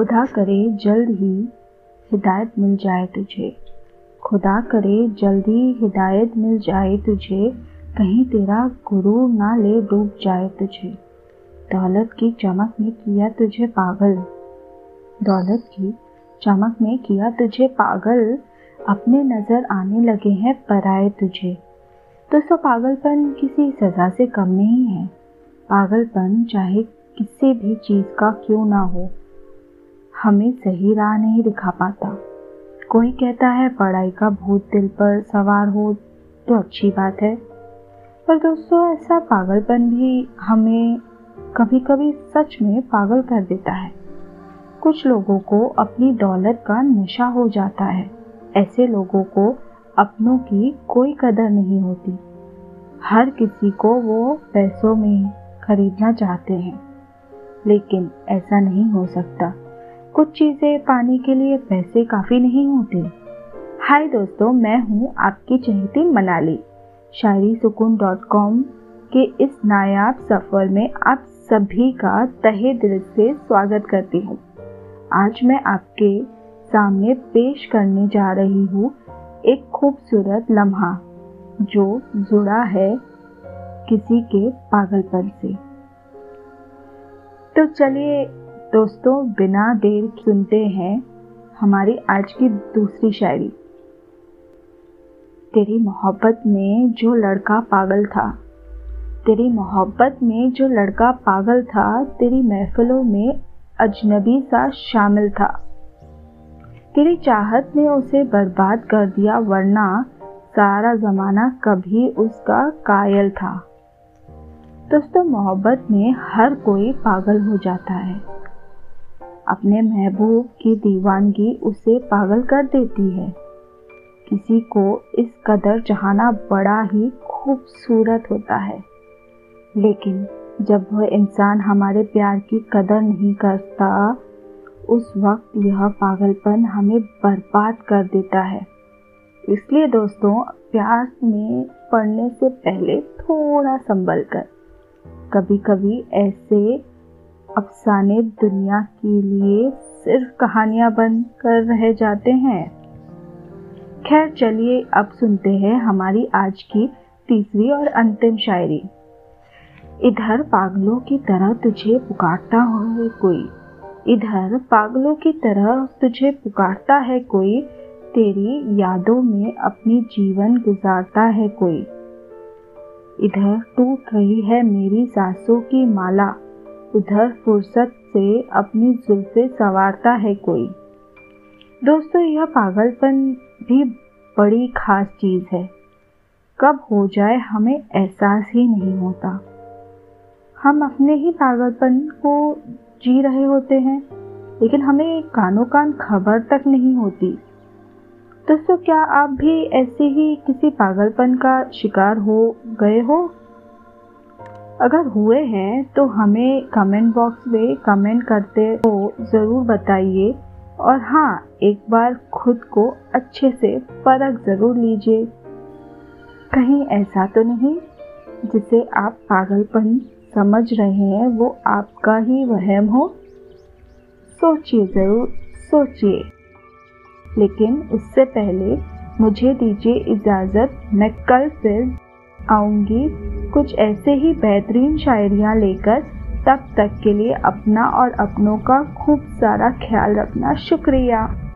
खुदा करे, जल्द ही हिदायत मिल जाए तुझे। खुदा करे, जल्दी हिदायत मिल जाए तुझे। कहीं तेरा गुरु ना ले डूब जाए तुझे। दौलत की चमक ने किया तुझे पागल। दौलत की चमक ने किया तुझे पागल। अपने नज़र आने लगे हैं पराए तुझे। तो सो पागलपन किसी सजा से कम नहीं है। पागलपन चाहे किसी भी चीज़ का क्यों ना हो। हमें सही राह नहीं दिखा पाता। कोई कहता है, पढ़ाई का भूत दिल पर सवार हो तो अच्छी बात है। पर दोस्तों, ऐसा पागलपन भी हमें कभी कभी सच में पागल कर देता है। कुछ लोगों को अपनी दौलत का नशा हो जाता है। ऐसे लोगों को अपनों की कोई कदर नहीं होती। हर किसी को वो पैसों में खरीदना चाहते हैं। लेकिन ऐसा नहीं हो सकता। कुछ चीज़ें पाने के लिए पैसे काफ़ी नहीं होते। हाय दोस्तों, मैं हूँ आपकी चहेती मनाली। शायरी सुकून डॉट कॉम के इस नायाब सफ़र में आप सभी का तहे दिल से स्वागत करती हूँ। आज मैं आपके सामने पेश करने जा रही हूँ एक खूबसूरत लम्हा जो जुड़ा है किसी के पागलपन से। तो चलिए दोस्तों, बिना देर सुनते हैं हमारी आज की दूसरी शायरी। तेरी मोहब्बत में जो लड़का पागल था, तेरी मोहब्बत में जो लड़का पागल था, तेरी महफिलों में अजनबी सा शामिल था। तेरी चाहत ने उसे बर्बाद कर दिया, वरना सारा जमाना कभी उसका कायल था। दोस्तों, मोहब्बत में हर कोई पागल हो जाता है। अपने महबूब की दीवानगी उसे पागल कर देती है। किसी को इस कदर चाहना बड़ा ही खूबसूरत होता है। लेकिन जब वह इंसान हमारे प्यार की कदर नहीं करता, उस वक्त यह पागलपन हमें बर्बाद कर देता है। इसलिए दोस्तों, प्यार में पढ़ने से पहले थोड़ा संभल कर। कभी कभी ऐसे अफसाने दुनिया के लिए सिर्फ़ कहानियाँ बन कर रह जाते हैं। खैर, चलिए अब सुनते हैं हमारी आज की तीसरी और अंतिम शायरी। इधर पागलों की तरह तुझे पुकारता है कोई। इधर पागलों की तरह तुझे पुकारता है कोई। तेरी यादों में अपनी जीवन गुजारता है कोई। इधर टूट रही है मेरी सांसों की माला। उधर फुर्सत से अपनी जुल्फे संवारता है कोई। दोस्तों, यह पागलपन भी बड़ी खास चीज़ है। कब हो जाए हमें एहसास ही नहीं होता। हम अपने ही पागलपन को जी रहे होते हैं, लेकिन हमें कानों कान खबर तक नहीं होती। दोस्तों, क्या आप भी ऐसे ही किसी पागलपन का शिकार हो गए हो? अगर हुए हैं तो हमें कमेंट बॉक्स में कमेंट करते हो, ज़रूर बताइए। और हाँ एक बार खुद को अच्छे से परख ज़रूर लीजिए। कहीं ऐसा तो नहीं, जिसे आप पागलपन समझ रहे हैं, वो आपका ही वहम हो। सोचिए ज़रूर, सोचिए। लेकिन उससे पहले मुझे दीजिए इजाज़त, मैं कल फिर आऊँगी। कुछ ऐसे ही बेहतरीन शायरियाँ लेकर तब तक के लिए अपना और अपनों का खूब सारा ख्याल रखना। शुक्रिया।